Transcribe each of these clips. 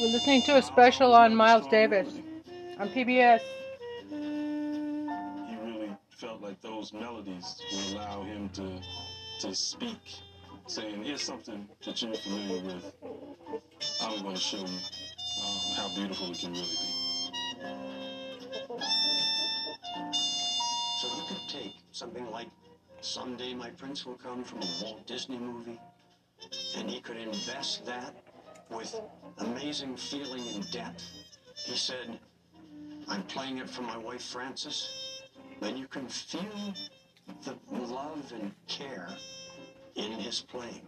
We're listening to a special on Miles Davis on PBS. He really felt like those melodies would allow him to to speak, saying, "Here's something that you're familiar with. I'm going to show you um, how beautiful it can really be." So you could take something like Someday My Prince Will Come from a Walt Disney movie, and he could invest that with amazing feeling and depth. He said, I'm playing it for my wife Frances. Then you can feel the love and care in his playing.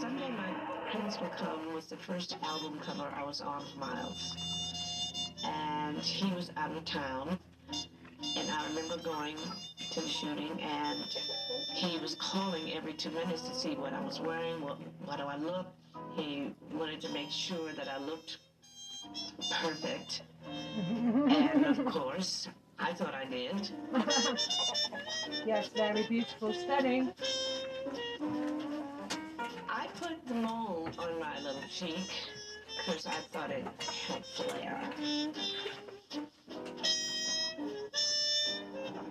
Someday My Prince Will Come was the first album cover I was on for Miles. And he was out of town. I remember going to the shooting and he was calling every two minutes to see what I was wearing, what, what do I look. He wanted to make sure that I looked perfect. And of course, I thought I did. Yes, very beautiful, stunning. I put the mole on my little cheek because I thought it had flair.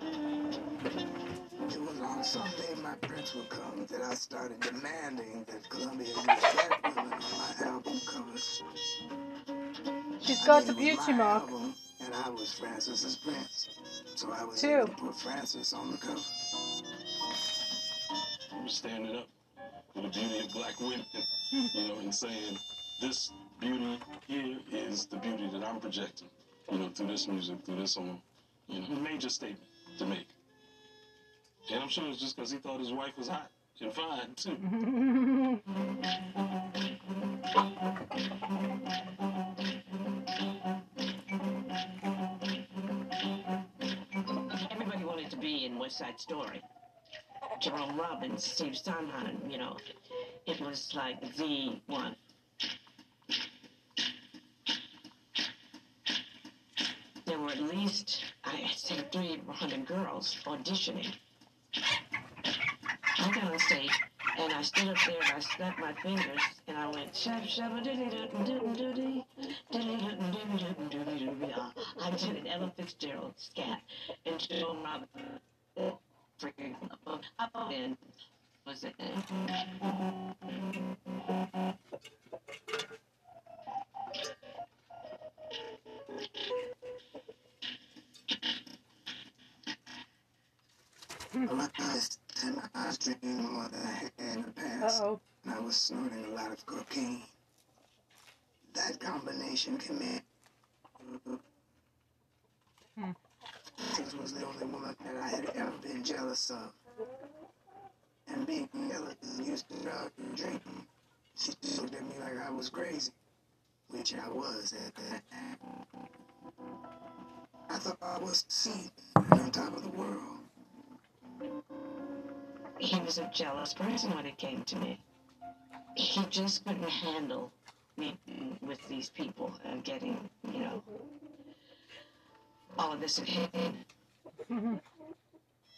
It was on Someday My Prince Will Come that I started demanding that Columbia use black women on my album covers. She's I got mean, the beauty mark. album, and I was Frances's prince. So I was Two. able to put Francis on the cover. He was standing up for the beauty of black women, you know, and saying, "This beauty here is the beauty that I'm projecting, you know, through this music, through this song." You know, major statement to make. And I'm sure it's just because he thought his wife was hot and fine too. Everybody wanted to be in West Side Story. Jerome Robbins, Steve Sondheim, you know, it was like the one. There were at least, I said, 300 girls auditioning. I got on stage and I stood up there and I snapped my fingers and I went shab doo. I did an Ella Fitzgerald scat and Jerome Robbins freaking up and was it And I was drinking more than I had in the past. oh. And I was snorting a lot of cocaine. That combination came in. Hmm. This was the only woman that I had ever been jealous of. And being jealous and used to drug and drinking, she looked at me like I was crazy, which I was at that time. I thought I was seen on top of the world. He was a jealous person when it came to me. He just couldn't handle me with these people and getting, you know, all of this opinion.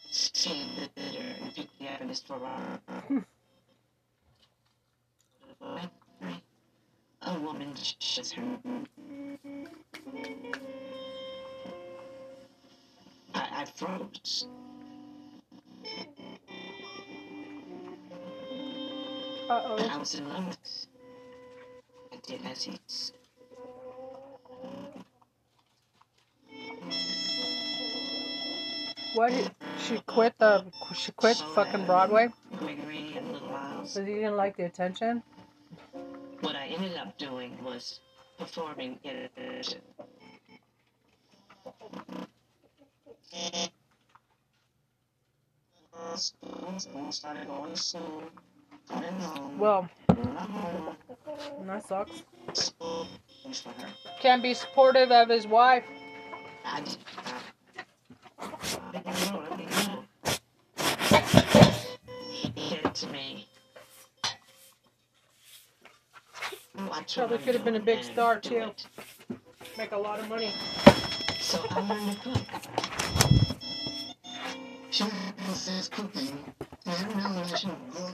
Seeing the bitter and. A woman just her. I, I froze. S- What? Did, she quit the. She quit fucking Broadway because he didn't like the attention. What I ended up doing was performing in started going school, home, Well, going home, that sucks. things for her. Can't be supportive of his wife. I just, I didn't know, I didn't know. He said to me, "Watch what Probably could have been a big star, do too. Make a lot of money. So I learned to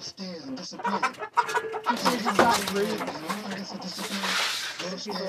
cook. She was disappointed. This is not rude. You know, I guess I disappointed. Yes, People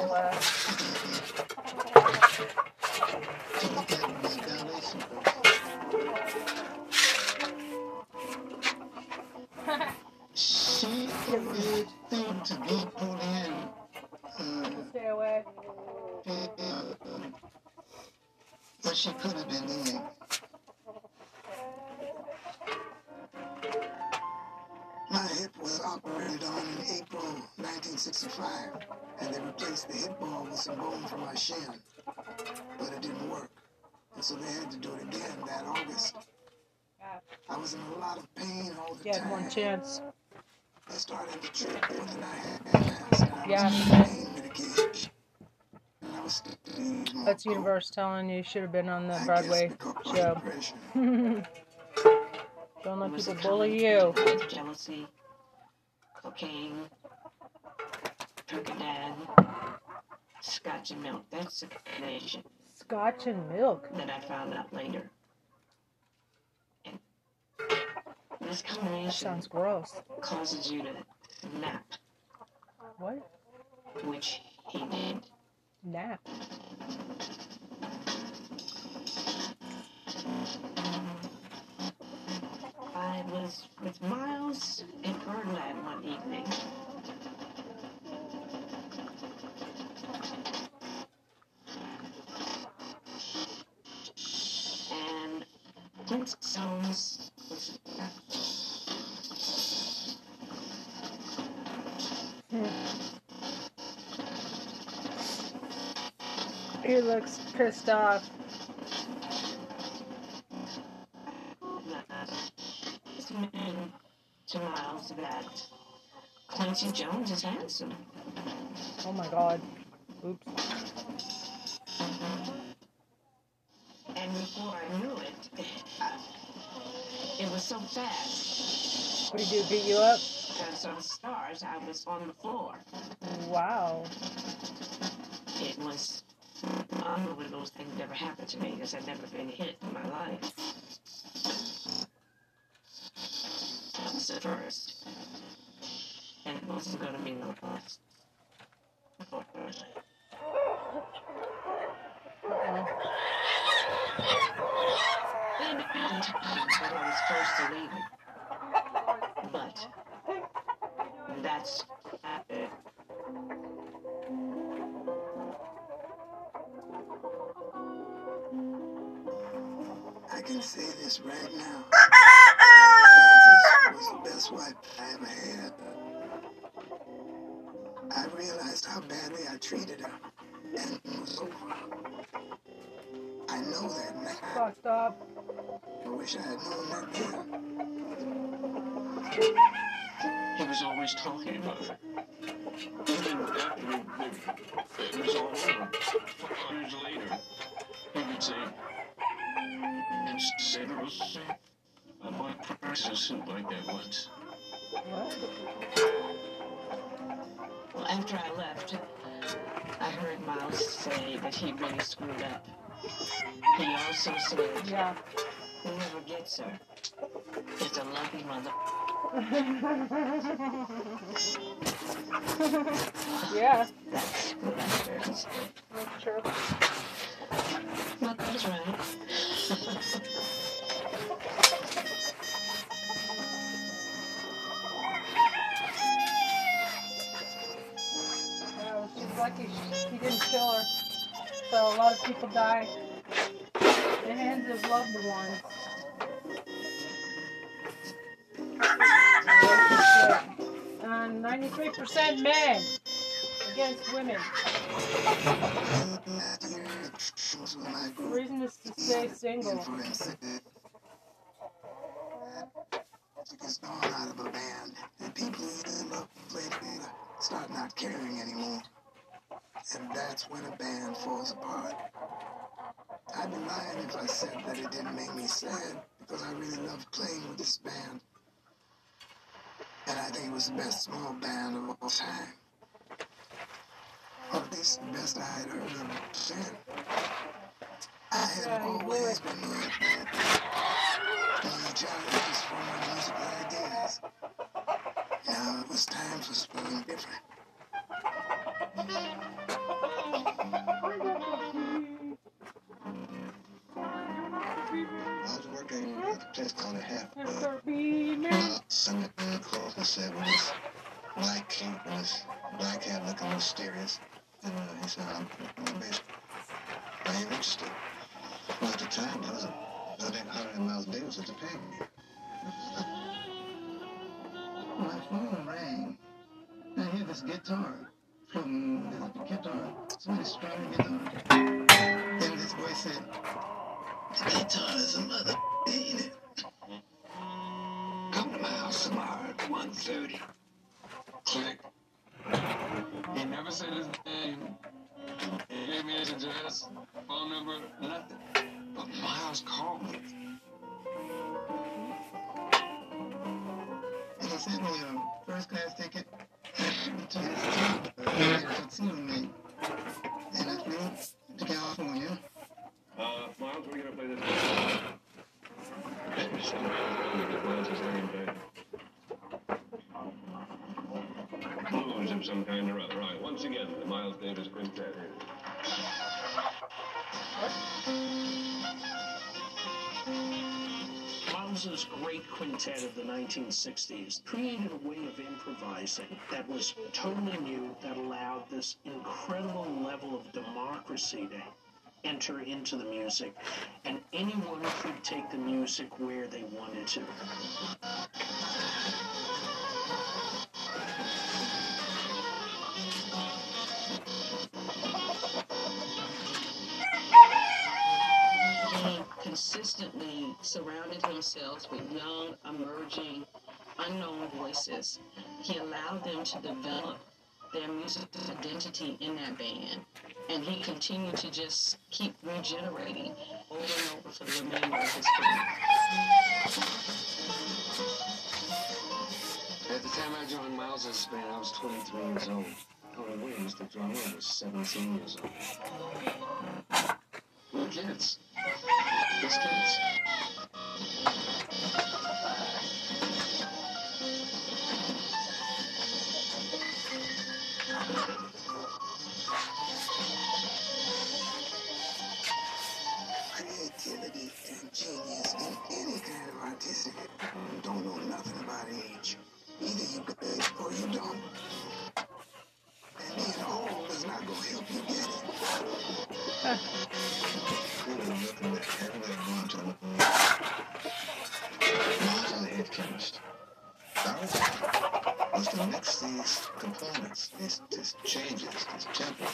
1965, and they replaced the hip ball with some bone from my shin, but it didn't work, and so they had to do it again that August. I was in a lot of pain all the You had time. one chance. I started to trip more than I had past, and I Yeah. was pain medication. And I was still more That's universe telling you you should have been on the I Broadway show. Don't It let was a people bully you. thing with Percodan, scotch and milk. That's a combination Scotch and milk. that I found out later. And this That combination sounds gross. causes you to nap, What? which he did. Nap. I was with Miles in Birdland one evening. Flintstones was He looks pissed off. to Miles that Quincy Jones is handsome. Oh my god. Oops. Fast. What did he do? Beat you up? Because on stars, I was on the floor. Wow. It was unbelievable thing that never happened to me because I'd never been hit in my life. That was the first. And it wasn't going to be the last. Unfortunately. Uh-oh. And it happened when I was close to leaving. But that's happened. I can say this right now. Frances was the best wife I ever had. I realized how badly I treated her, and it was over. I know that now. Fucked up. I wish I had known that then. He was always talking about her. Even after it, it was all over, five years later, he would say, and Cedros, I bought Princess a suit like that once. What? Well, after I left, I heard Miles say that he really screwed up. He also said, Yeah. whoever gets her is a lucky mother. Yeah. That's what I heard him say. That's true. But that's right. Yeah, she's lucky he didn't kill her. So a lot of people die the hands of loved ones. And 93% men against women. The reason is to stay single. gone out of a band, and people love to start not caring anymore. And that's when a band falls apart. I'd be lying if I said that it didn't make me sad, because I really loved playing with this band. And I think it was the best small band of all time. Or at least the best I had heard of them. I had always been led is for my musical ideas. Now it was time for something different. I was working at a place called a half. Uh, the and said with this black cape and this black hat looking mysterious. And uh, he said, I'm, I'm based. Are you interested? Well, at the time, there was a building hotter than Miles Davis at the peg. My phone rang. I hear this guitar from this guitar. Somebody strumming guitar. Then this voice said, the guitar is a mother, ain't it? Come to my house tomorrow 1.30. Click. He never said his name. He gave me his address, phone number, nothing. But Miles called me. And he sent me a first class ticket to his tuxedo mate. And I flew to California. Uh, Miles, we're gonna play this. Miles is laying bed. Blues some kind or other. Right, once again, the Miles Davis Quintet. Miles's great quintet of the 1960s created a way of improvising that was totally new, that allowed this incredible level of democracy to enter into the music, and anyone could take the music where they wanted to. Consistently surrounded himself with young, emerging, unknown voices. He allowed them to develop their musical identity in that band. And he continued to just keep regenerating over and over for the remainder of his career. At the time I joined Miles's band, I was 23 years old. Tony Williams, the drummer, was 17 years old. Were kids. Just kids. Creativity and genius in any kind of artistic. Don't know nothing about age. Either you good or you don't. And being old is not going to help you Mars is a head chemist. Our was to mix these components, these, these changes, this tempo,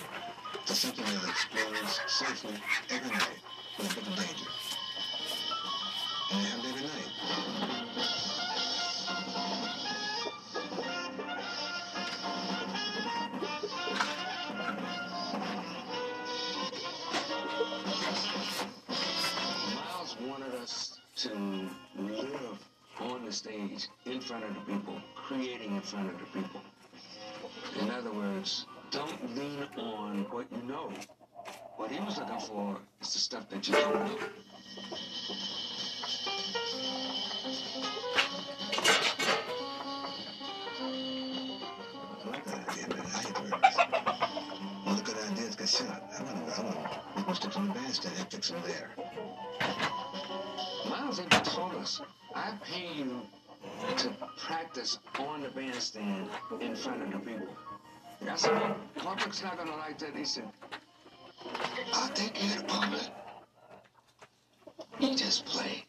to something that explodes safely every night with a bit of danger. In other words, don't lean on what you know. What he was looking for is the stuff that you don't know. In front of the people. I said, well, public's not gonna like that. He said, I'll take care of public. You just play.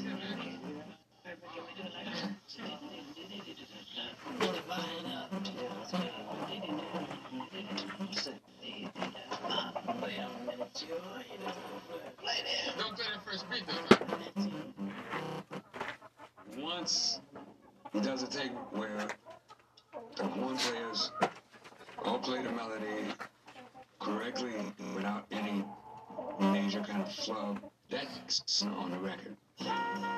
You Once he does a take where the horn players all play the melody correctly without any major kind of flub, that's on the record.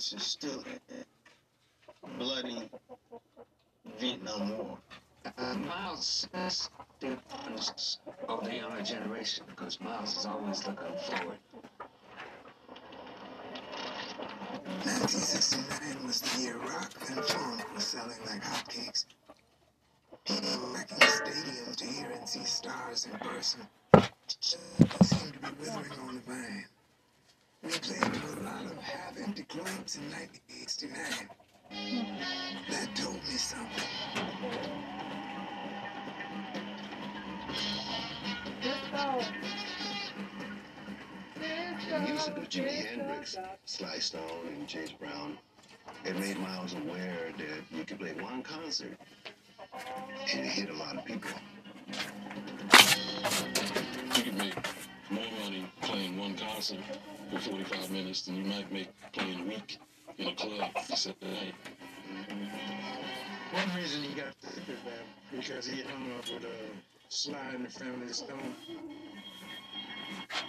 States is still bloody Vietnam War. Uh, Miles is the difference of the younger generation because Miles is always looking forward. 1969 was the year rock and funk was selling like hotcakes. People wrecking stadiums to hear and see stars in person. They seemed to be withering on the vine. We played lot half-empty clubs in 1969. That told me something. Disco. The music of Jimi Hendrix, Sly Stone, and James Brown, it made Miles aware that you could play one concert and it hit a lot of people. You could make one concert for 45 minutes than you might make playing a week in a club for Saturday. One reason he got hip band because he hung up with a Sly and the Family Stone.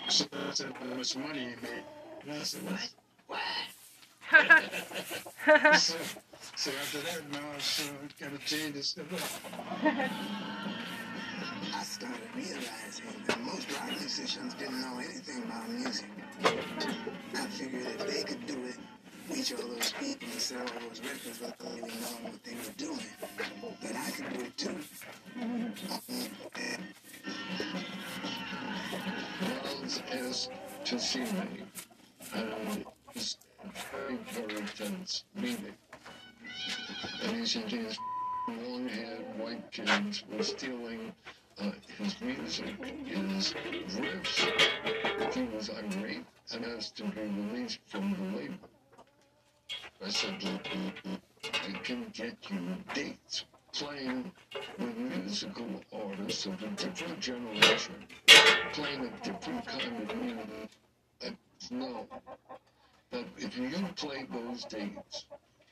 So I said how much money he made. And I said, what? What? so, so after that, Miles uh, kind of changed his stuff up. I started realizing that most rock musicians didn't know anything about music. I figured if they could do it, all those people and sell those records without really knowing what they were doing, that I could do it too. Uh-huh. Miles is to see uh, me and is very, very tense meeting. And his long-haired white kids were stealing his music, his riffs. He was irate and asked to be released from the label. I said, I can get you dates playing with musical artists of a different generation, playing a different kind of music. I know that if you play those dates,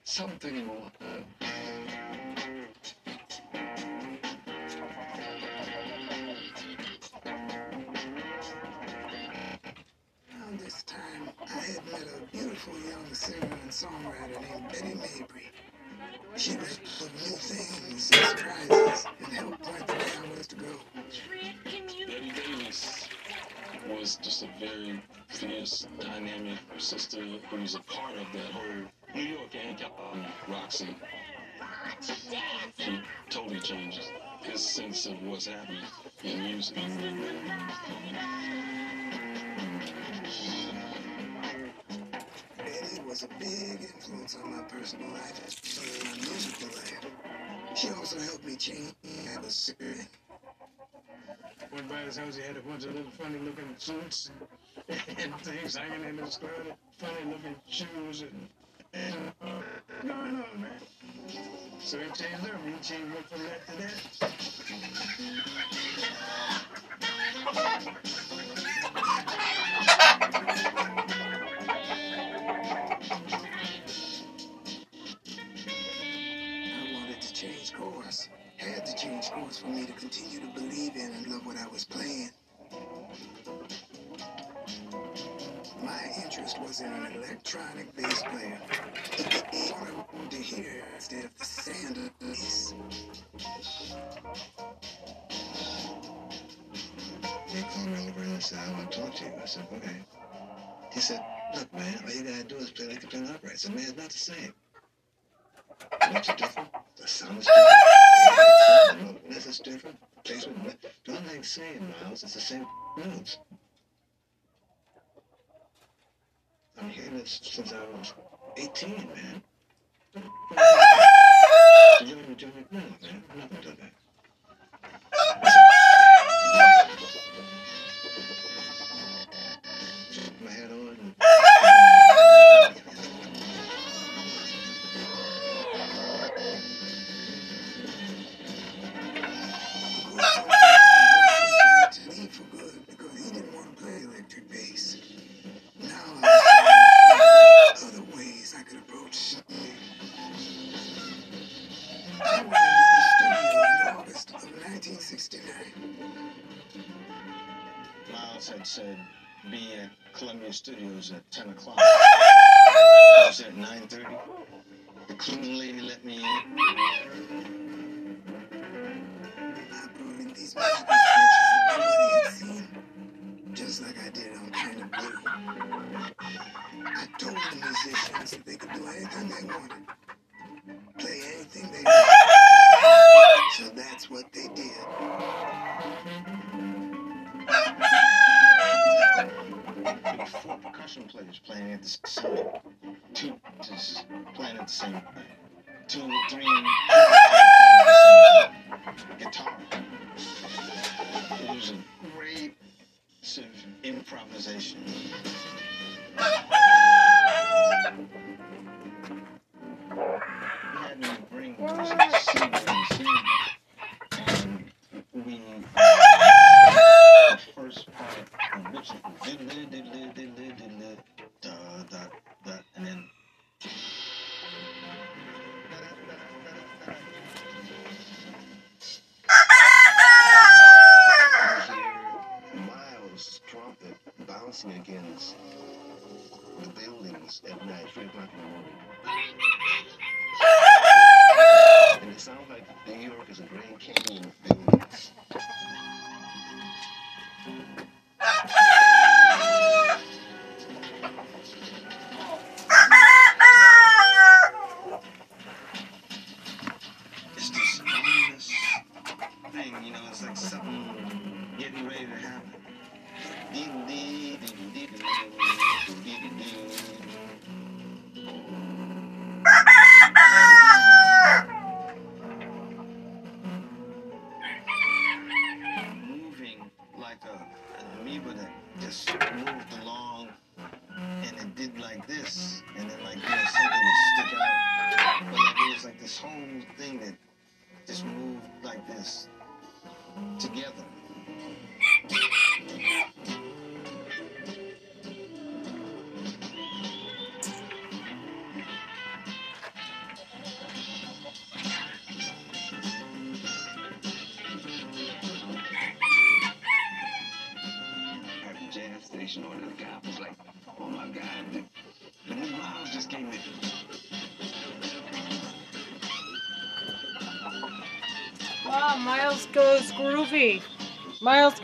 something will happen. Beautiful young singer and songwriter named Betty Mabry. She was of new things and surprises and helped point the way I was to go. Betty Davis was just a very fierce, dynamic sister who was a part of that whole New York and California rock scene. He totally changed his sense of what's happening in music. A big influence on my personal life and my musical life. She also helped me change was serious. Went by his house, he had a bunch of little funny looking suits and, things hanging in his closet, funny looking shoes and, and uh, going on, man. So he changed up. He changed went from that to that. the change roots for me to continue to believe in and love what I was playing. My interest was in an electronic bass player. What I wanted to hear instead of the sound of bass. They called around the and said, I want to talk to you. I said, okay. He said, look, man, all you gotta do is play like a playing upright. So, man, it's not the same. Looks different. The sound's different. The is different. Placement. the same, Miles. It's the same notes. I'm hearing this since I was 18, man. You're doing it man. That.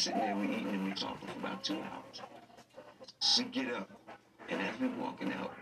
sitting there, we eating, and we talking for about two hours. She get up, and as we walking out,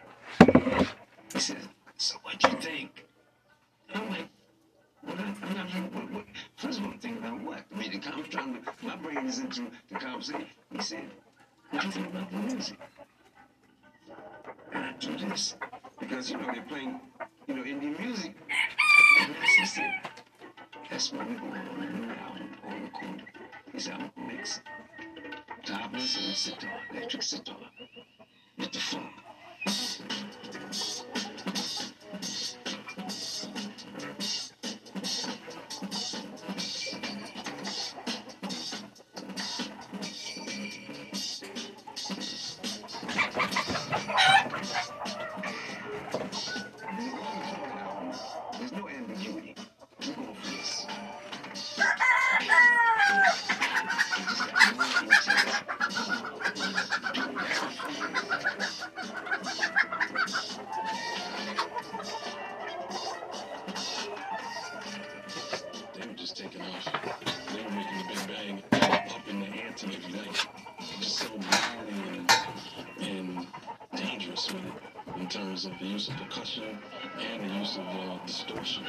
so gnarly and, and dangerous with it in terms of the use of percussion and the use of uh, distortion.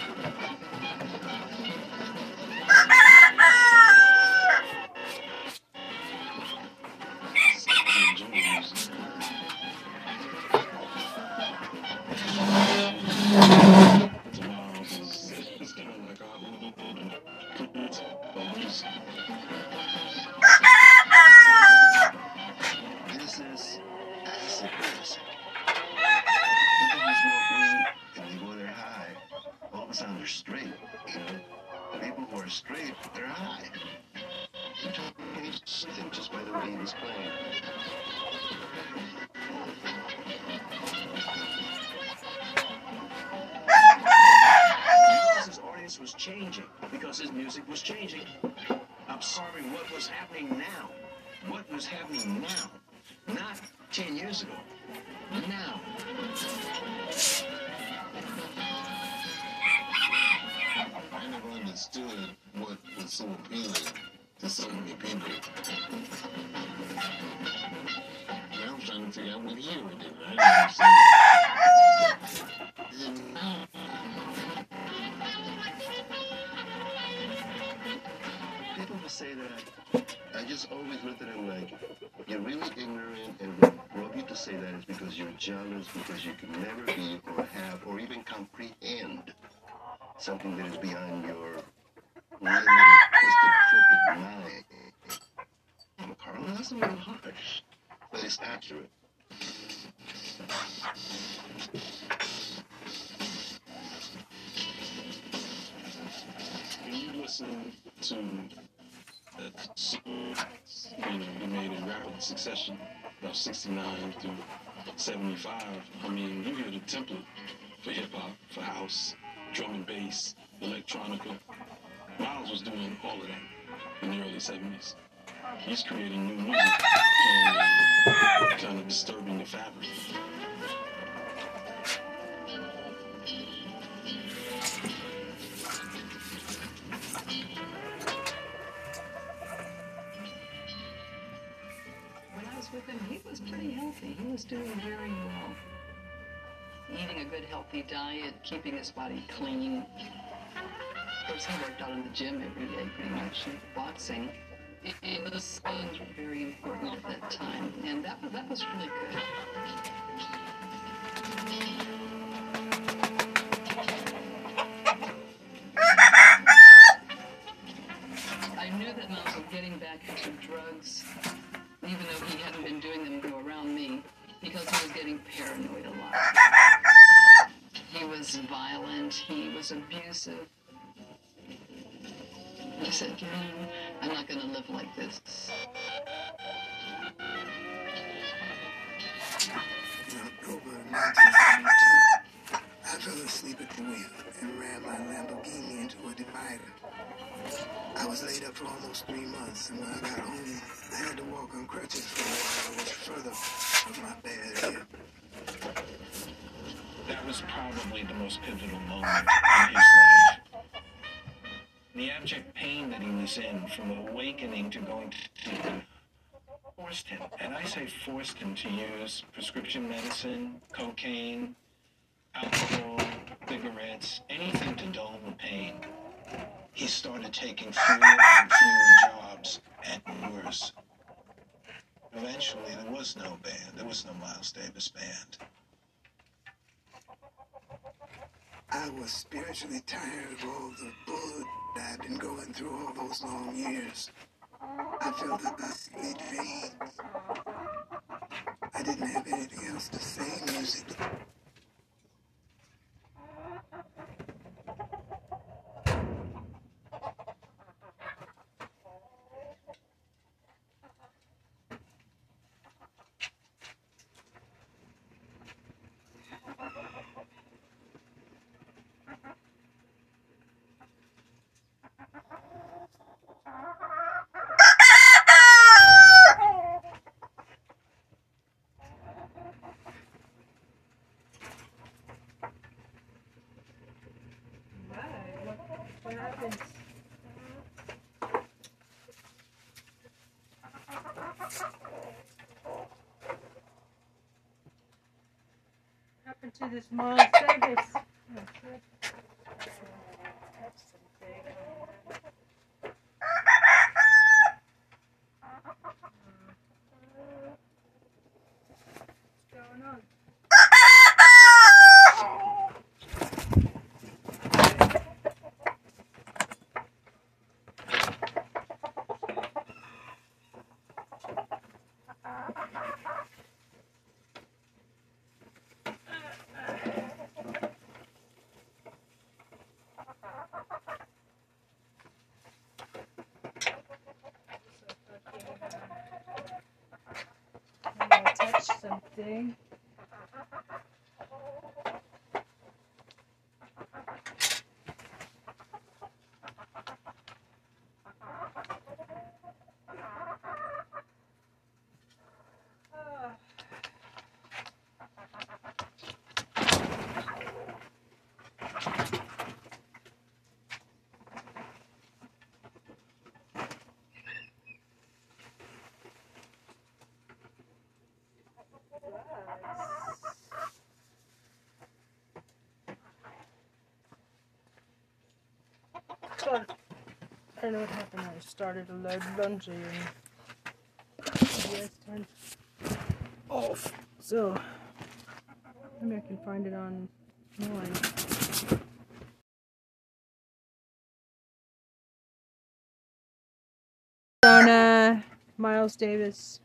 Even comprehend something that is beyond your limited, twisted, crooked mind. Oh, Carla, that's a little harsh, but it's accurate. When you listen to song, you know, he made in rapid succession, about 69 through 75, I mean, you hear the template for hip hop, for house, drum and bass, electronica. Miles was doing all of that in the early 70s. He's creating new music and uh, kind of disturbing the fabric. When I was with him, he was pretty healthy. He was doing very well. Eating a good, healthy diet, keeping his body clean. Of course, he worked out in the gym every day, pretty much, and boxing. It, it was uh, very important at that time, and that, that was really good. Was abusive. I said, Gavin, I'm not going to live like this. In October of 1972, I fell asleep at the wheel and ran my Lamborghini into a divider. I was laid up for almost three months, and when I got home, I had to walk on crutches for a while, which further with my bad hip. That was probably the most pivotal moment in his life. The abject pain that he was in from awakening to going to sleep forced him, and I say forced him to use prescription medicine, cocaine, alcohol, cigarettes, anything to dull the pain. He started taking fewer and fewer jobs and worse. Eventually, there was no band. There was no Miles Davis band. I was spiritually tired of all the bull I'd been going through all those long years. I felt a sweet veins. I didn't have anything else to say musically. To this Miles Davis? Oh, shit. That's something. What's going on? I'm gonna touch something. I don't know what happened. I started a load bungee and yes, turned off. So maybe I can find it on online. Arizona, Miles Davis.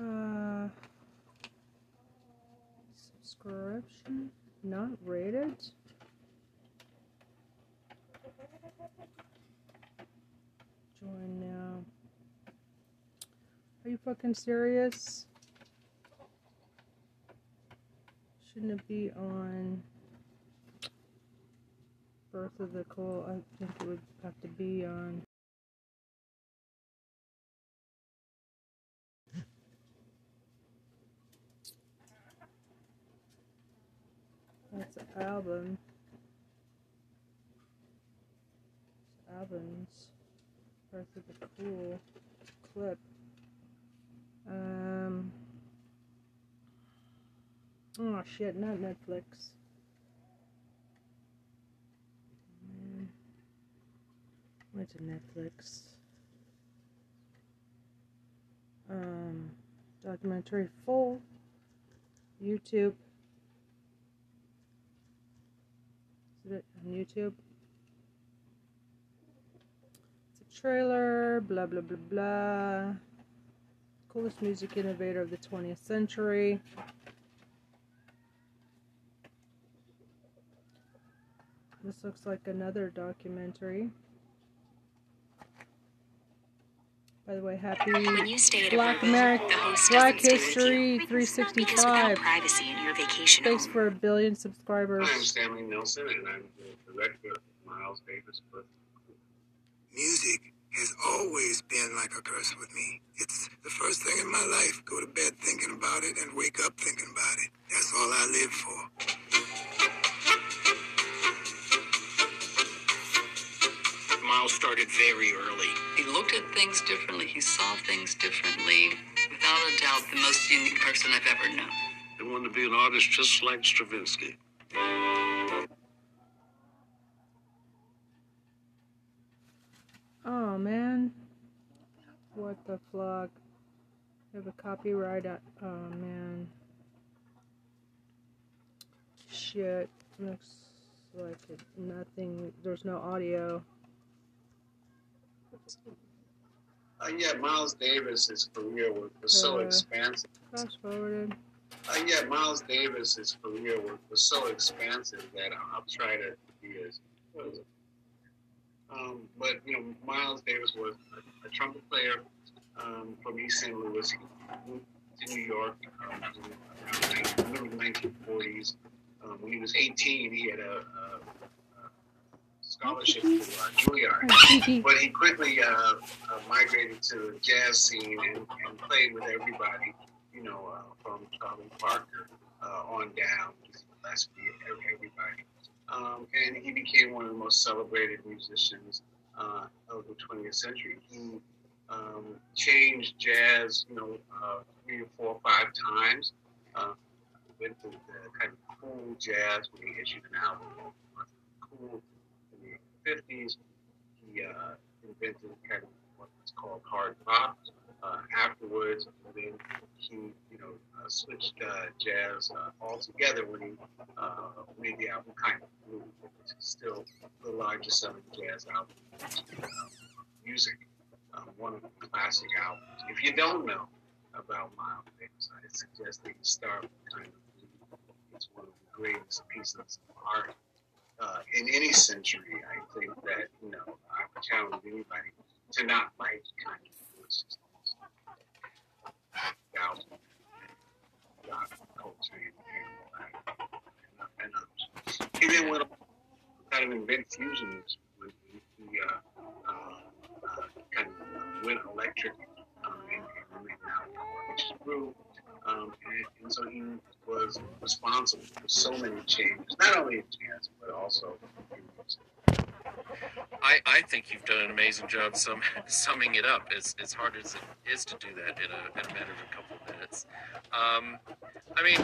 Uh, subscription not rated. Join now. Are you fucking serious? Shouldn't it be on Birth of the Cool? I think it would have to be on. That's an album. Albums. Birth of the Cool clip. Um. Oh shit! Not Netflix. Man. Went to Netflix. Um, documentary full. YouTube. Is it on YouTube? It's a trailer, blah blah blah blah. Coolest music innovator of the 20th century. This looks like another documentary. By the way, happy When you stay at a Black America, Black doesn't stay with History you. Because without 365. privacy in your vacation Thanks home, for a billion subscribers. I'm Stanley Nelson, and I'm the director of Miles Davis Birth. Music has always been like a curse with me. It's the first thing in my life. Go to bed thinking about it and wake up thinking about it. That's all I live for. Miles started very early. He looked at things differently. He saw things differently. Without a doubt, the most unique person I've ever known. He wanted to be an artist just like Stravinsky. What the fuck? We have a copyright. uh, Oh man. Shit. Looks like it, nothing. There's no audio. Uh, yeah, Miles Davis's career was, was so Uh, expansive. Fast forwarded. Uh, yeah, Miles Davis's career was, was so expansive that I'll, I'll try to be as. what is it? Um, but you know, Miles Davis was a, a trumpet player um, from East St. Louis. He moved to New York um, in the middle of the 1940s. Um, when he was 18, he had a, a, scholarship to uh, Juilliard, but he quickly uh, uh, migrated to the jazz scene and, and played with everybody. You know, uh, from Charlie Parker uh, on down, Gillespie, everybody. Um, and he became one of the most celebrated musicians uh, of the 20th century. He um, changed jazz, you know, uh, three or four or five times. Uh, went to the kind of cool jazz when he issued an album called Cool in the 50s. He uh, invented kind of what's called hard bop. Uh, afterwards, and then he, you know, uh, switched uh, jazz uh, altogether when he uh, made the album Kind of Blue, which is still the largest selling jazz album uh, music. Uh, one of the classic albums. If you don't know about Miles Davis, I suggest that you start with Kind of. It's one of the greatest pieces of art uh, in any century. I think that, you know, I challenge anybody to not like Kind of. It's just. Rock, Coltrane, and, and others. He then went kind of invent fusion when he, he uh, uh, uh, kind of uh, went electric um, and, and. Um, and, and so he was responsible for so many changes, not only in jazz, but also in music. I, I think you've done an amazing job sum, summing it up as, as hard as it is to do that in a, in a matter of a couple of minutes. Um, I mean,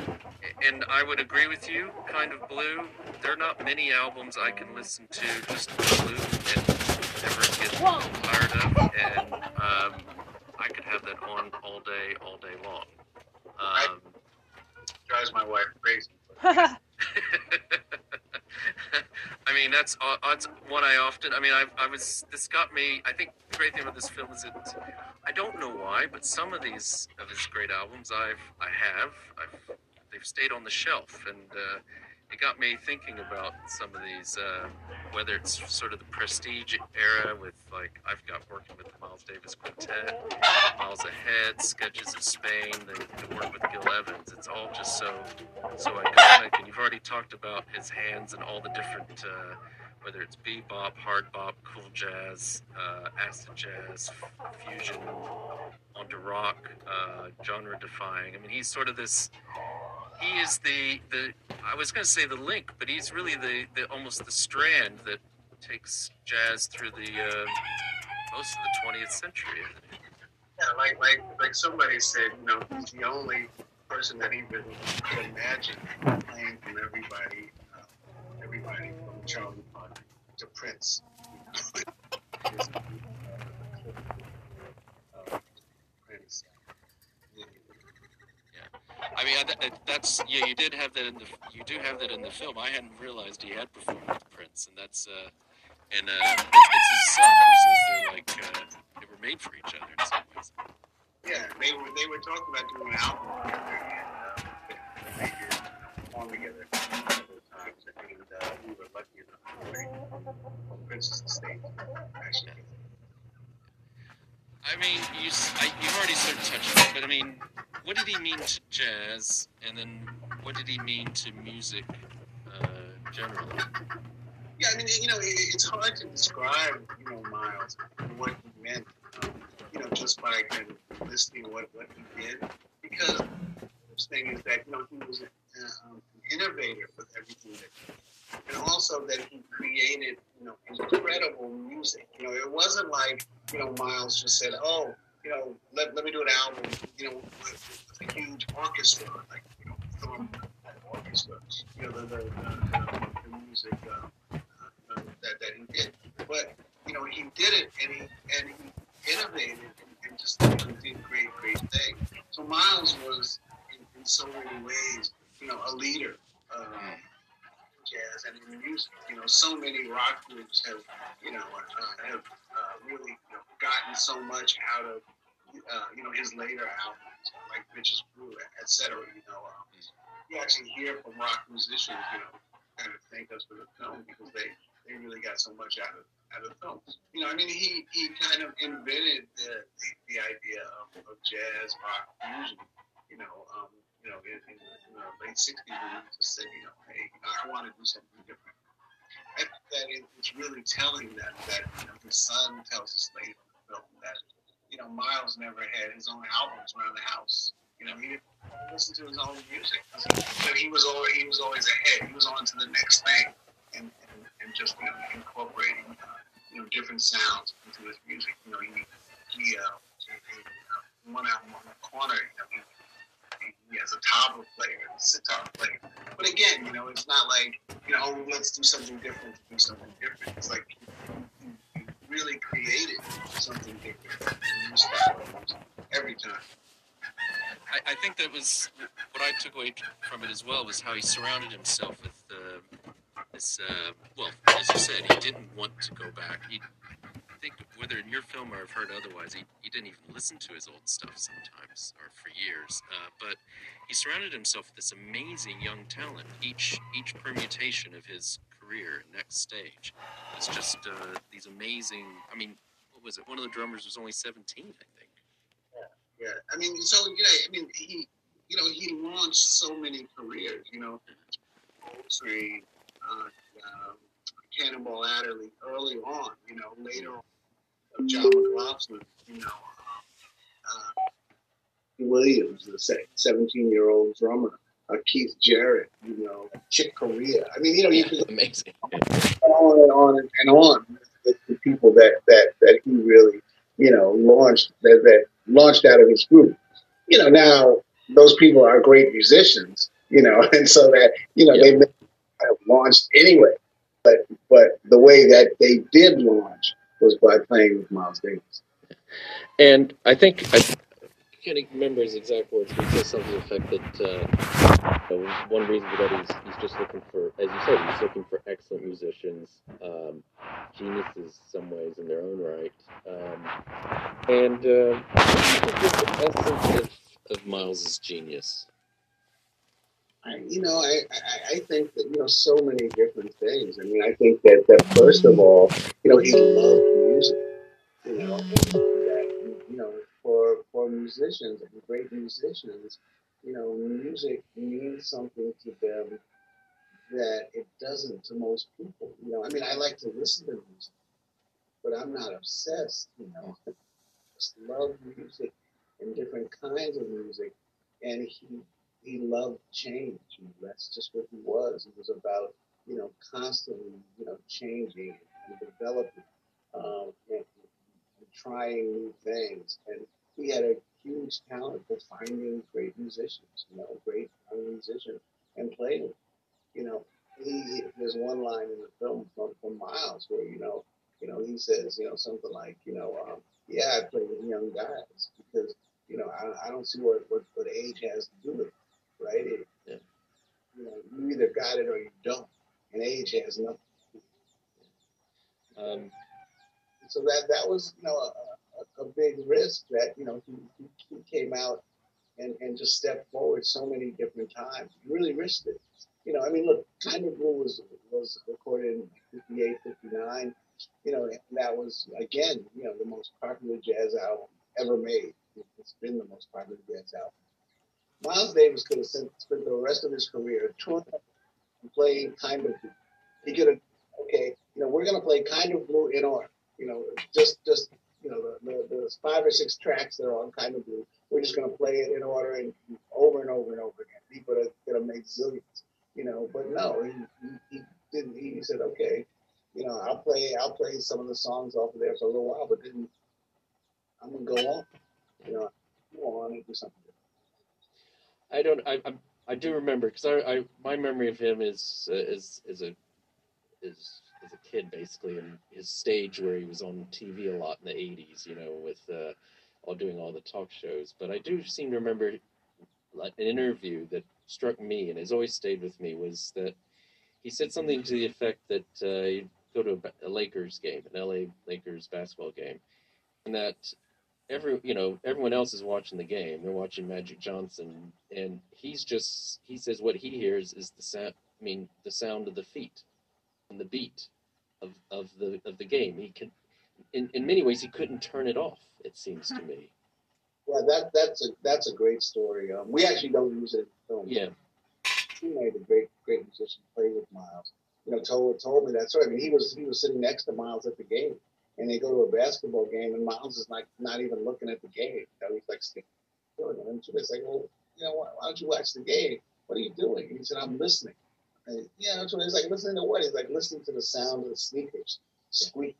and I would agree with you, kind of blue. There are not many albums I can listen to just blue and tired of, and um, I could have that on all day, all day long. Um, drives my wife crazy. I mean, that's uh, that's one I often. I mean, I, I was. This got me. I think the great thing about this film is that I don't know why, but some of these of his great albums, I've I have. I've they've stayed on the shelf, and uh, it got me thinking about some of these. Uh, whether it's sort of the prestige era with like I've got working with the Miles Davis Quintet, Miles Ahead, Sketches of Spain, the, the work with Gil Evans. It's all just so so iconic, and you've already talked about his hands and all the different, uh, whether it's bebop, hard bop, cool jazz, uh, acid jazz, fusion, onto rock, uh, genre defying. I mean, he's sort of this. He is the the. I was going to say the link, but he's really the, the almost the strand that takes jazz through the uh, most of the 20th century. Yeah, like like like somebody said, you know, he's the only person that even could imagine playing from everybody, uh, everybody Charlie Parker to Prince. I mean, I, that's yeah. You did have that in the you do have that in the film. I hadn't realized he had performed with Prince, and that's uh, and uh, it's, it's his son who says they're like uh, they were made for each other in some ways. Yeah, they were they were talking about doing an album together, and uh, they did perform together uh, we were lucky enough to play on Prince's estate. Actually, I mean, you I, you've already sort of touched on it, but I mean, what did he mean to jazz, and then what did he mean to music uh, generally? Yeah, I mean, you know, it, it's hard to describe, you know, Miles and what he meant, um, you know, just by kind of listening what what he did, because the first thing is that you know he was uh, um, innovator with everything that he did, and also that he created, you know, incredible music. You know, it wasn't like you know Miles just said, oh, you know, let, let me do an album, you know, with, with a huge orchestra, like you know, Philip orchestra, you know, the the, the, the music. Uh, uh, that, that he did. But you know, he did it and he and he innovated and, and just did great, great things. So Miles was, in, in so many ways, you know, a leader. Um, jazz and music. You know, so many rock groups have, you know, uh, have uh, really you know, gotten so much out of, uh, you know, his later albums, like Bitches Brew, et cetera. You know, um, you actually hear from rock musicians, you know, kind of thank us for the film because they, they really got so much out of out of films. You know, I mean, he, he kind of invented the, the, the idea of, of jazz rock fusion. You know, um, you know, in, in the late '60s, when he just said, you know, hey, I want to do something different. I think that it, it's really telling that that you know, his son tells us later in the film that you know Miles never had his own albums around the house. You know, he didn't listen to his own music. But he was always he was always ahead. He was on to the next thing, and and, and just you know incorporating uh, you know different sounds into his music. You know, he he uh, he, uh, one album on the corner. You know, he, he has a tabla player a sitar player. But again, you know, it's not like, you know, oh, let's do something different do something different. It's like he, he really created something different every time. I, I think that was what I took away from it as well was how he surrounded himself with uh, this. Uh, well, as you said, he didn't want to go back. He, think whether in your film or I've heard otherwise, he, he didn't even listen to his old stuff sometimes or for years. Uh, but he surrounded himself with this amazing young talent. Each each permutation of his career, next stage, was just uh, these amazing. I mean, what was it? One of the drummers was only seventeen, I think. Yeah, yeah. I mean, so yeah, I mean, he, you know, he launched so many careers. You know, poetry, uh, um, Cannonball Adderley early on. You know, later on, John McLaughlin. You know, uh, Williams, the seventeen-year-old drummer. Uh, Keith Jarrett, you know, Chick Corea. I mean, you know, you could amazing. on and on and on with the people that that that he really, you know, launched that that launched out of his group. You know, now those people are great musicians, you know, and so that you know been kind of launched anyway. But but the way that they did launch was by playing with Miles Davis. And I think I can't remember his exact words, but he says something to the effect that uh, you know, one reason for that is he's just looking for, as you said, he's looking for excellent musicians, um, geniuses some ways in their own right. Um, and uh, what do you think is the essence of, of Miles's genius? I, you know, I, I, I think that, you know, so many different things. I mean, I think that, that first of all, you know, he loved music, you know, that, you know, for, for musicians great musicians, you know, music means something to them that it doesn't to most people. You know, I mean, I like to listen to music, but I'm not obsessed, you know. I just love music and different kinds of music. And he he loved change. You know, that's just what he was. He was about, you know, constantly, you know, changing and developing um, and, and trying new things. And he had a huge talent for finding great musicians, you know, great young musicians and playing them. You know, he there's one line in the film from, from Miles where you know, you know, he says, you know, something like, you know, um, yeah, I play with young guys because you know I, I don't see what, what what age has to do with it, right? It, Yeah. You know, you either got it or you don't, and age has nothing. Um, so that that was you know a, a, big risk that you know he, he, came out and, and just stepped forward so many different times. He really risked it. You know, I mean, look, Kind of Blue was was recorded in 58, 59. You know, that was again, you know, the most popular jazz album ever made. It's been the most popular jazz album. Miles Davis could have spent, spent the rest of his career touring and playing Kind of Blue. He could have, okay, you know, we're going to play Kind of Blue in order. You know, just just you know the, the, the five or six tracks that are on Kind of Blue. We're just going to play it in order and over and over and over again. People have, could have made zillions, you know, but no, he, he, he didn't. He said, okay, you know, I'll play I'll play some of the songs off of there for a little while, but then I'm gonna go on, you know, go on and do something. I don't. I I, I do remember because I, I my memory of him is uh, is is a is as a kid, basically, and his stage where he was on TV a lot in the '80s. You know, with uh, all doing all the talk shows. But I do seem to remember an interview that struck me and has always stayed with me was that he said something to the effect that uh, he'd go to a, a Lakers game, an LA Lakers basketball game, and that every you know everyone else is watching the game. They're watching Magic Johnson, and he's just he says what he hears is the sound. I mean, the sound of the feet and the beat of of the of the game. He could, in in many ways, he couldn't turn it off. It seems to me. Yeah, that that's a that's a great story. Um, we actually don't use it in film. Yeah. He made a great great musician, played with Miles. You know, told told me that story. I mean, he was he was sitting next to Miles at the game, and they go to a basketball game, and Miles is like not even looking at the game. You know, he's like sticking. And so it's like, well, you know, why, why don't you watch the game? What are you doing? And he said, I'm listening. And, yeah, that's what he's like listening to what? He's like listening to the sound of the sneakers squeak.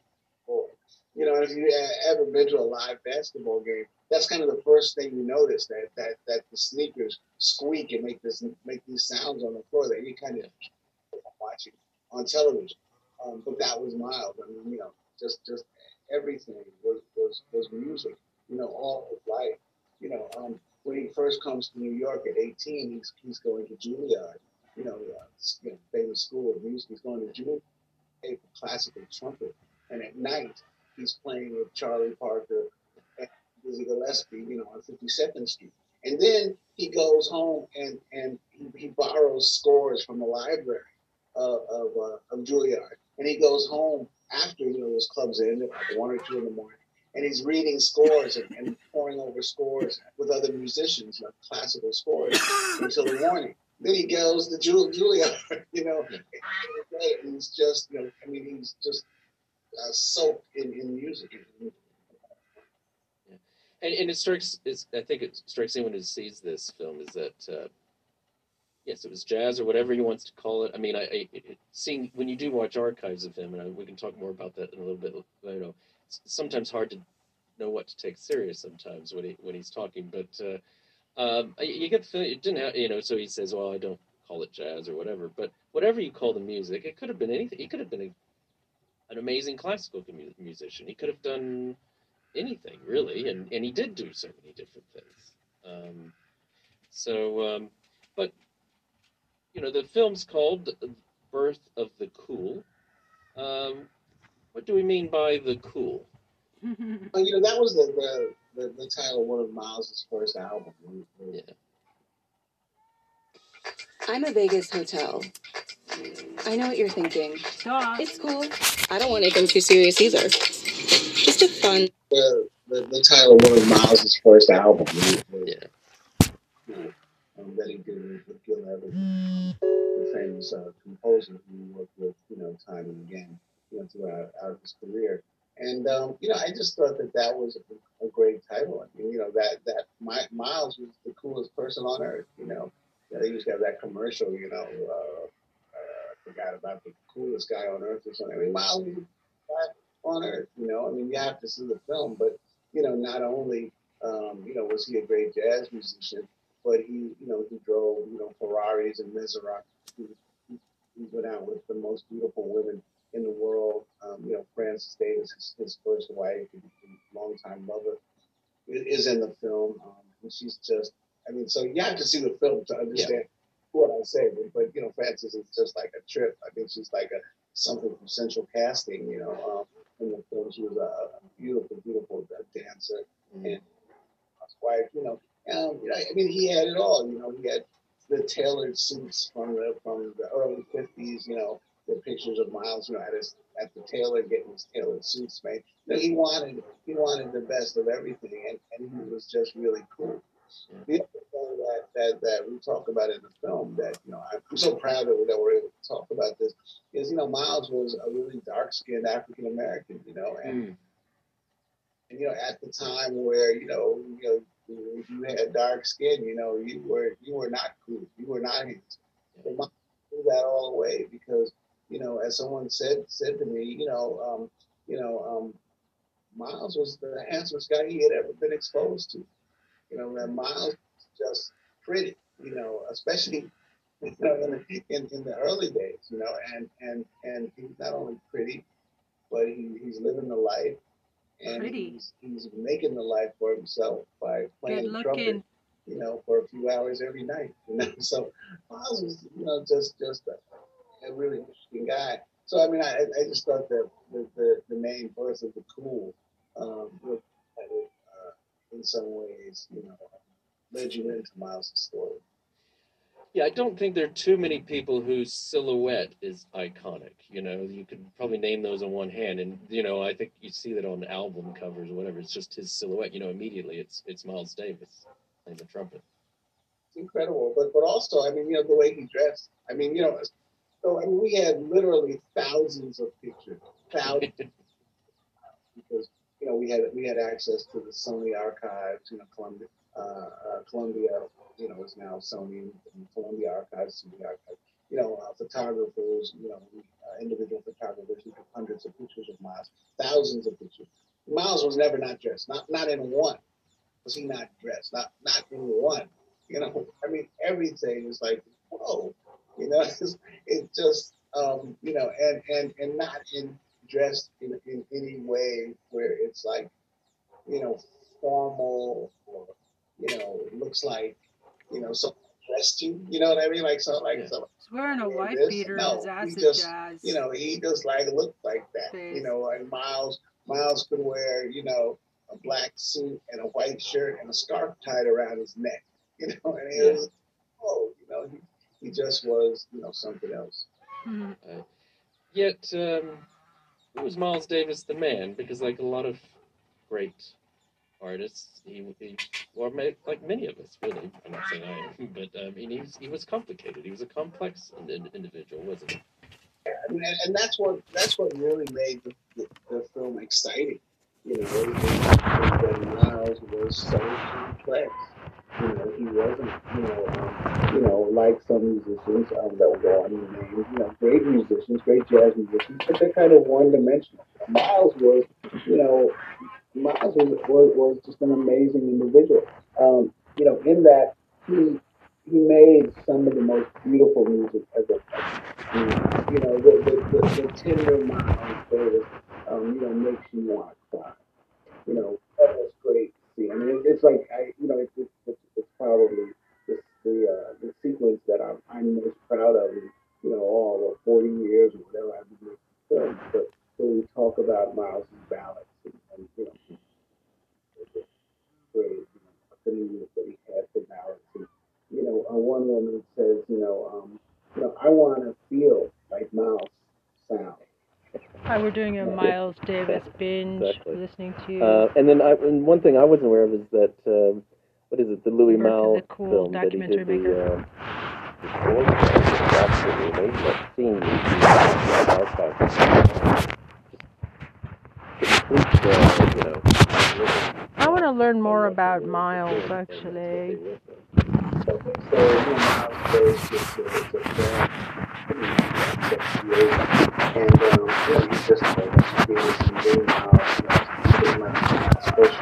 Or, you know, if you ever been to a live basketball game, that's kind of the first thing you notice that that that the sneakers squeak and make this make these sounds on the floor that you kind of watching on television. Um, but that was Miles. I mean, you know, just just everything was was was music. You know, all his life. You know, um, when he first comes to New York at 18, he's he's going to Juilliard. You know, uh, school of music. He's going to Juilliard for classical trumpet, and at night he's playing with Charlie Parker Dizzy Gillespie. You know, on 52nd Street. And then he goes home and and he, he borrows scores from the library of of, uh, of Juilliard, and he goes home after you know those clubs end at like one or two in the morning, and he's reading scores and, and poring over scores with other musicians, know, classical scores until the morning. Then he goes to Jul- Juilliard, you know, and he's just you know, I mean, he's just uh, soaked in, in music. and, and it strikes it's, i think it strikes anyone who sees this film is that uh, yes it was jazz or whatever he wants to call it i mean i, I it, seeing when you do watch archives of him and I, we can talk more about that in a little bit know it's sometimes hard to know what to take serious sometimes when he when he's talking but uh, um, you get the feeling it didn't have you know so he says well i don't call it jazz or whatever but whatever you call the music it could have been anything he could have been a, an amazing classical mu- musician he could have done anything really, and and he did do so many different things. Um, so, um, but you know, the film's called "Birth of the Cool." Um, what do we mean by the cool? Well, you know, that was the the, the, the title of one of Miles' first albums. Yeah. I'm a Vegas hotel. I know what you're thinking. It's cool. I don't want anything too serious either. Just a fun. The, the the title of one of Miles' first albums. Yeah. Um, that he did with Gil Evans, the famous uh, composer who worked with, you know, time and again, you know, throughout out his career. And um, you know, I just thought that that was a, a great title. I mean, you know, that that My, Miles was the coolest person on earth. You know, yeah, they used to have that commercial. You know, uh, uh, forgot about the coolest guy on earth or something. I mean, Miles was on earth. You know, I mean, you have to see the film, but you know, not only um, you know was he a great jazz musician, but he you know he drove you know Ferraris and Maserati. He, he, he went out with the most beautiful women in the world. Um, you know, Frances Davis, his, his first wife, and, and longtime lover, is in the film, um, and she's just. I mean, so you have to see the film to understand what I say. But, but you know, Frances is just like a trip. I think she's like a something from Central Casting. You know, um, in the film, she was a, a beautiful, beautiful dancer, and his wife. You know, um, you know, I mean, he had it all. You know, he had the tailored suits from the from the early fifties. You know, the pictures of Miles. You know, at the tailor getting his tailored suits made. He wanted he wanted the best of everything, and, and he was just really cool. The other thing that, that that we talk about in the film that you know I'm so proud that we, that we're able to talk about this is you know Miles was a really dark skinned African American. You know, and hmm. and you know at the time where you know you know if you had dark skin, you know you were you were not cool, you were not handsome. But Miles threw that all away because you know as someone said said to me, you know um, you know um, Miles was the handsomest guy he had ever been exposed to. You know that Miles was just pretty. You know especially you know, in, the, in, in the early days, you know, and, and, and he's not only pretty, but he, he's living the life. And Pretty. He's, he's making the life for himself by playing trumpet, you know, for a few hours every night. You know, so Miles was, you know, just just a, a really interesting guy. So I mean, I, I just thought that the, the, the main verse of the cool um, would uh, in some ways, you know, led you into Miles' story. Yeah, I don't think there are too many people whose silhouette is iconic. You know, you could probably name those on one hand, and you know, I think you see that on album covers or whatever. It's just his silhouette. You know, immediately it's it's Miles Davis playing the trumpet. It's incredible, but but also, I mean, you know, the way he dressed. I mean, you know, so I mean, we had literally thousands of pictures, thousands, because you know we had we had access to the Sony archives. You know, Columbia, uh, uh, Columbia, you know, is now Sony and Columbia Archives, Sony Archives. You know, uh, photographers, you know, uh, individual photographers who took hundreds of pictures of Miles, thousands of pictures. Miles was never not dressed, not not in one. Was he not dressed? Not not in one. You know, I mean, everything is like, whoa. You know, it's, it's just, um, you know, and and and not in dressed in in any way where it's like, you know, formal or you know, it looks like, you know, someone dressed you. You know what I mean? Like so, like so. He's wearing a white this. beater No, and his he just, jazz. you know, he just like looked like that. Face. You know, and Miles, Miles could wear, you know, a black suit and a white shirt and a scarf tied around his neck. You know, and it was, oh, you know, he, he just was, you know, something else. Mhm. Uh, yet, um, it was Miles Davis the man because, like a lot of great artists, he, he or ma- like many of us, really. I'm not saying I am, but um, he, was, he was complicated. He was a complex in- in- individual, wasn't he? I mean, and, and that's what that's what really made the, the, the film exciting. You know, is, is that Miles was so complex. He wasn't, you know, um, you know, like some musicians um, that will go on to name, you know, great musicians, great jazz musicians, but they're kind of one-dimensional. Miles was, you know, Miles was, was, was just an amazing individual. Um, you know, in that he he made some of the most beautiful music ever. You know, the the, the, the tender Miles Davis, um, you know, makes you want to cry. You know, that was great. I mean, it's like I, you know, it's it's, it's, it's probably the the, uh, the sequence that I'm I'm most proud of. In, you know, all the 40 years or whatever I've been making films, but when we talk about Miles' ballads and, and you know, the great you know, that he had for ballads. And, you know, uh, one woman says, you know, um, you know, I want to feel like Miles sound. Hi, we're doing a Miles Davis binge, Exactly. listening to Uh, and then I, and one thing I wasn't aware of is that um, what is it, the Louis Bert Malle the Cool film that he did the, uh, the score absolutely amazing. That scene is the archive. Just complete, uh, you know. I want to learn more about Miles, actually. So, you know, Miles Davis is a, is a fan. And, um, you know, he's just like experienced and Miles, you know, pretty much his first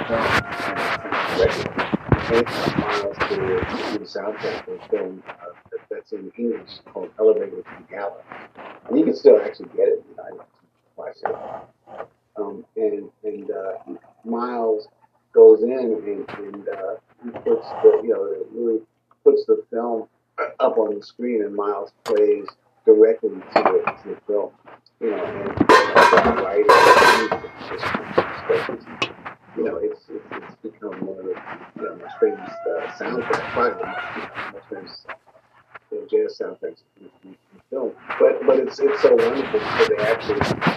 and Miles to, the soundtrack for a film uh, that, that's in English called Elevator to the Gallows. And you can still actually get it, you know, I watch. Um, and and uh, Miles goes in and, and uh, he puts the, you know, really puts the film up on the screen and Miles plays directly to the, to the film. You know, and uh, the writing, the music, just especially, you know, it's, it's, it's become one of the you know, most famous uh, soundtracks, probably the most, you know, most famous you know, jazz soundtracks in, in, in film. But but it's it's so wonderful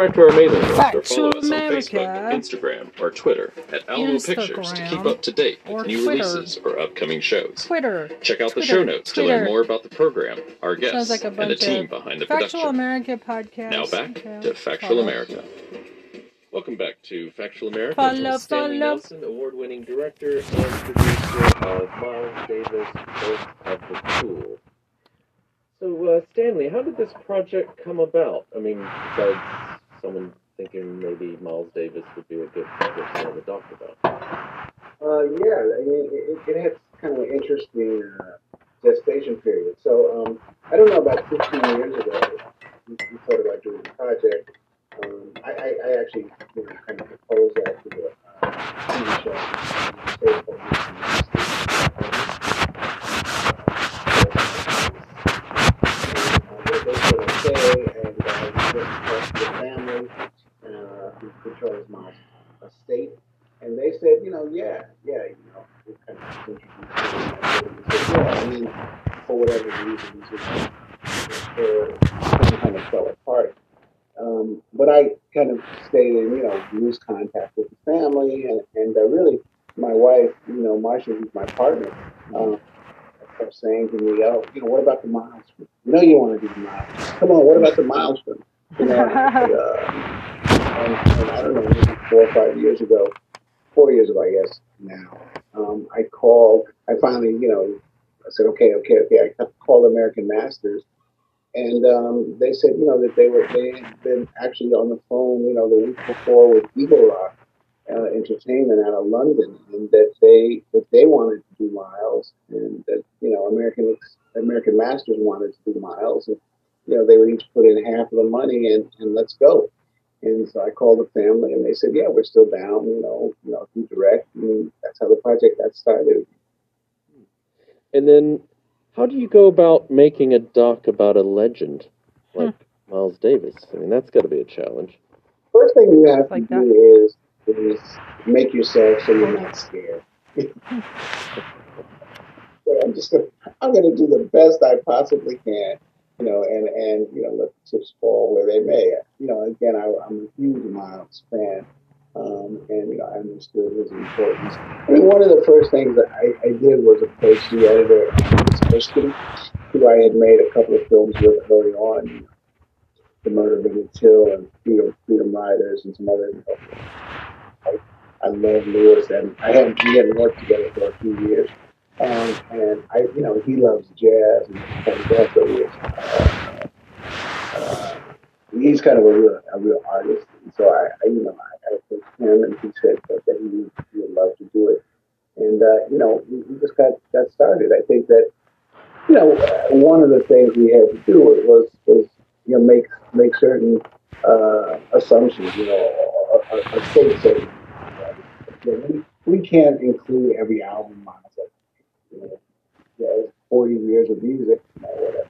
Subscribe to our mailing list or follow us on Facebook, Instagram, or Twitter at Alamo Pictures to keep up to date Or with new Twitter. releases or upcoming shows. Twitter. Check out the show notes to learn more about the program, our guests, like and the team behind the Factual production. America podcast. Now back Okay, to Factual follow. America. Welcome back to Factual America. Follow, Stanley follow. Nelson, award-winning director and producer of Miles Davis, Birth of the Cool. So, uh, Stanley, how did this project come about? I mean, besides someone thinking maybe Miles Davis would be a good person to doc about. Uh, yeah, I mean, it, it had kind of an interesting uh, gestation period. So, um, I don't know, about 15 years ago, we, thought about doing the project. Um, I, I, I actually you know, kind of proposed that to the uh, TV show. Uh, talk to the family uh, who controls my estate. And they said, you know, yeah, yeah, you know, we kind of said, yeah, I mean, for whatever reasons, you know, kind of fell apart. Um, but I kind of stayed in, you know, loose contact with the family, and, and uh, really, my wife, you know, Marsha, who's my partner, um, kept saying to me, "Oh, you know, what about the milestone? You know, you want to do the milestone. Come on, what about the milestone?" You know, and, uh, and, and I don't know, maybe four or five years ago, four years ago, I guess now, um, I called. I finally, you know, I said, "Okay, okay, okay." I called American Masters, and um, they said, you know, that they were they had been actually on the phone, you know, the week before with Eagle Rock uh, Entertainment out of London, and that they that they wanted to do Miles, and that you know American American Masters wanted to do Miles, and you know they would each put in half of the money, and and let's go. And so I called the family, and they said, yeah, we're still down, you know, you know, to direct, and that's how the project got started. And then, how do you go about making a doc about a legend like Miles Davis? I mean, that's got to be a challenge. First thing you have to do is is make yourself so you're not scared. so I'm just gonna, I'm going to do the best I possibly can, you know, and and you know let the chips fall where they may. You know, again, I, I'm a huge Miles fan, um, and you know I understood his importance. I mean, one of the first things that I, I did was approach the editor, Erskine, who I had made a couple of films with early on. You know, the Murder of Emmett Till and Freedom, Freedom Riders and some other. You know, I, I love Lewis, and I hadn't we hadn't worked together for a few years. Um, and I, you know, he loves jazz and kind of that's what he is. Uh, uh, he's kind of a real, a real artist, and so I, I you know, I, I him, and he said that, he, would- love to do it. And uh, you know, we, we just got got started. I think that you know, uh, one of the things we had to do was was you know make make certain uh, assumptions. You know, a, state certain. You know, we, we can't include every album Miles has. You know, yeah, it's 40 years of music, know, whatever.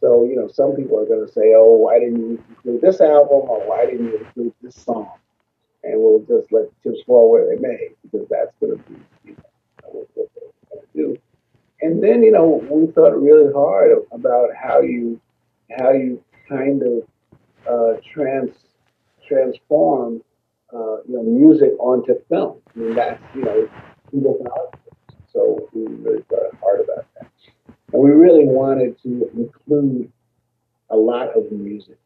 So, you know, some people are going to say, oh, why didn't you include this album or why didn't you include this song? And we'll just let the chips fall where they may because that's going to be, you know, what they're going to do. And then, you know, we thought really hard about how you, how you kind of uh, trans, transform, uh, you know, music onto film. I mean, that's, you know, different art. So we really thought hard about that. And we really wanted to include a lot of music,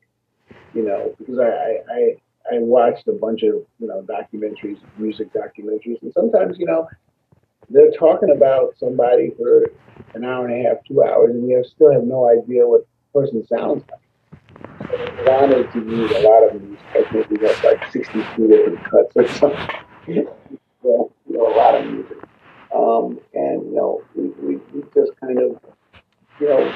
you know, because I, I, I, watched a bunch of, you know, documentaries, music documentaries, and sometimes, you know, they're talking about somebody for an hour and a half, two hours, and you still have no idea what the person sounds like. So wanted to use a lot of music. I think we got like 62 different cuts or something. well, you know, a lot of music. Um, and, you know, we, we, we just kind of, you know,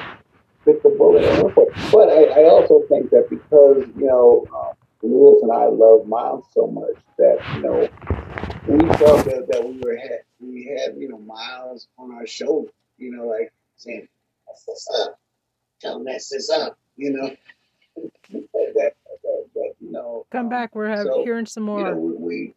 bit the bullet and went for. But I, I also think that because, you know, uh, Lewis and I love Miles so much that, you know, we felt that, that we were had we had, you know, Miles on our shoulder, you know, like saying, Mess this up. Don't mess this up, you know. that, that, that, you know, Come back. We're have, so, hearing some you know, more. we, we